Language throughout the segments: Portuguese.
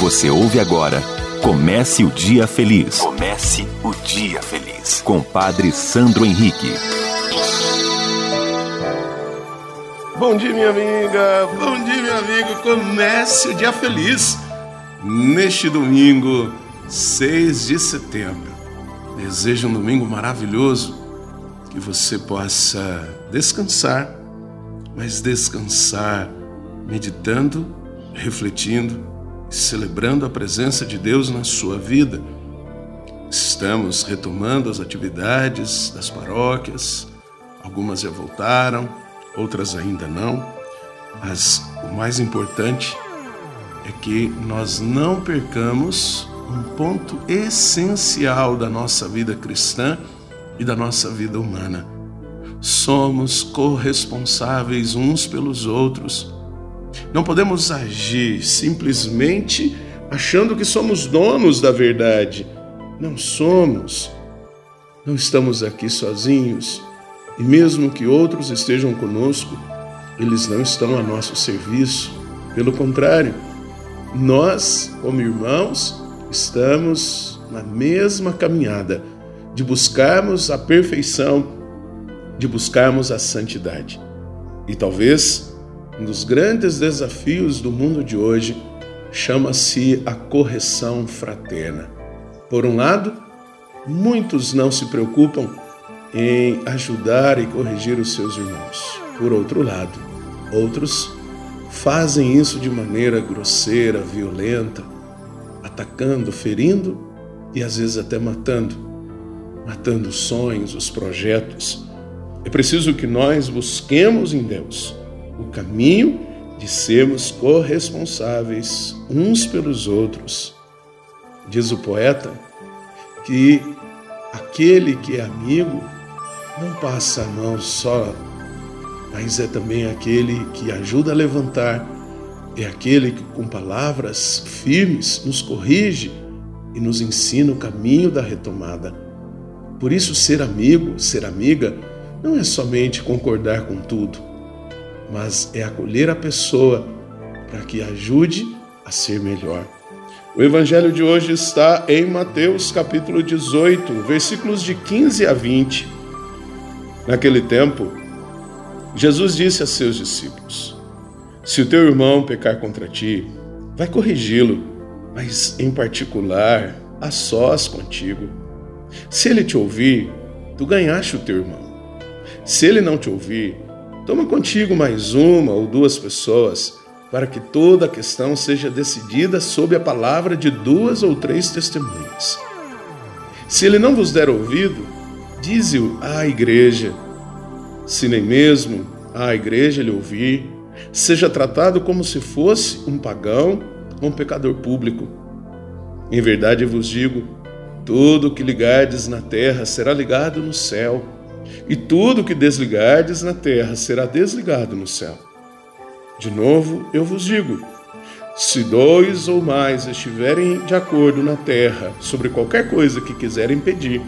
Você ouve agora Comece o Dia Feliz. Comece o Dia Feliz. Com Padre Sandro Henrique. Bom dia, minha amiga. Bom dia, meu amigo. Comece o Dia Feliz. Neste domingo, 6 de setembro. Desejo um domingo maravilhoso. Que você possa descansar, mas descansar meditando, refletindo celebrando a presença de Deus na sua vida. Estamos retomando as atividades das paróquias, algumas já voltaram, outras ainda não, mas o mais importante é que nós não percamos um ponto essencial da nossa vida cristã e da nossa vida humana. Somos corresponsáveis uns pelos outros não podemos agir simplesmente achando que somos donos da verdade. Não somos. Não estamos aqui sozinhos. E mesmo que outros estejam conosco, eles não estão a nosso serviço. Pelo contrário, nós, como irmãos, estamos na mesma caminhada de buscarmos a perfeição, de buscarmos a santidade. E talvez um dos grandes desafios do mundo de hoje chama-se a correção fraterna. Por um lado, muitos não se preocupam em ajudar e corrigir os seus irmãos. Por outro lado, outros fazem isso de maneira grosseira, violenta, atacando, ferindo e às vezes até matando, matando os sonhos, os projetos. É preciso que nós busquemos em Deus o caminho de sermos corresponsáveis uns pelos outros. Diz o poeta que aquele que é amigo não passa a mão só, mas é também aquele que ajuda a levantar, é aquele que com palavras firmes nos corrige e nos ensina o caminho da retomada. Por isso, ser amigo, ser amiga, não é somente concordar com tudo, mas é acolher a pessoa para que ajude a ser melhor. O evangelho de hoje está em Mateus capítulo 18, versículos de 15 a 20. Naquele tempo, Jesus disse a seus discípulos: Se o teu irmão pecar contra ti, vai corrigi-lo, mas em particular, a sós contigo. Se ele te ouvir, tu ganhaste o teu irmão. Se ele não te ouvir, Toma contigo mais uma ou duas pessoas, para que toda a questão seja decidida sob a palavra de duas ou três testemunhas. Se ele não vos der ouvido, dize-o à igreja. Se nem mesmo à igreja lhe ouvir, seja tratado como se fosse um pagão ou um pecador público. Em verdade vos digo: tudo o que ligardes na terra será ligado no céu e tudo que desligardes na terra será desligado no céu. De novo, eu vos digo: se dois ou mais estiverem de acordo na terra sobre qualquer coisa que quiserem pedir,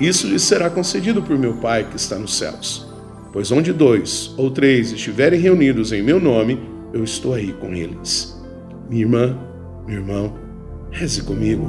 isso lhes será concedido por meu Pai que está nos céus. Pois onde dois ou três estiverem reunidos em meu nome, eu estou aí com eles. Minha irmã, meu irmão, reze comigo.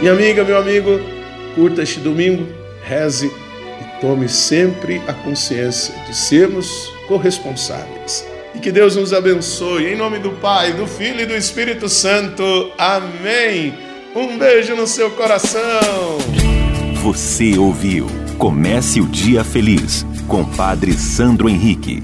Minha amiga, meu amigo, curta este domingo, reze e tome sempre a consciência de sermos corresponsáveis. E que Deus nos abençoe. Em nome do Pai, do Filho e do Espírito Santo. Amém. Um beijo no seu coração. Você ouviu Comece o Dia Feliz com Padre Sandro Henrique.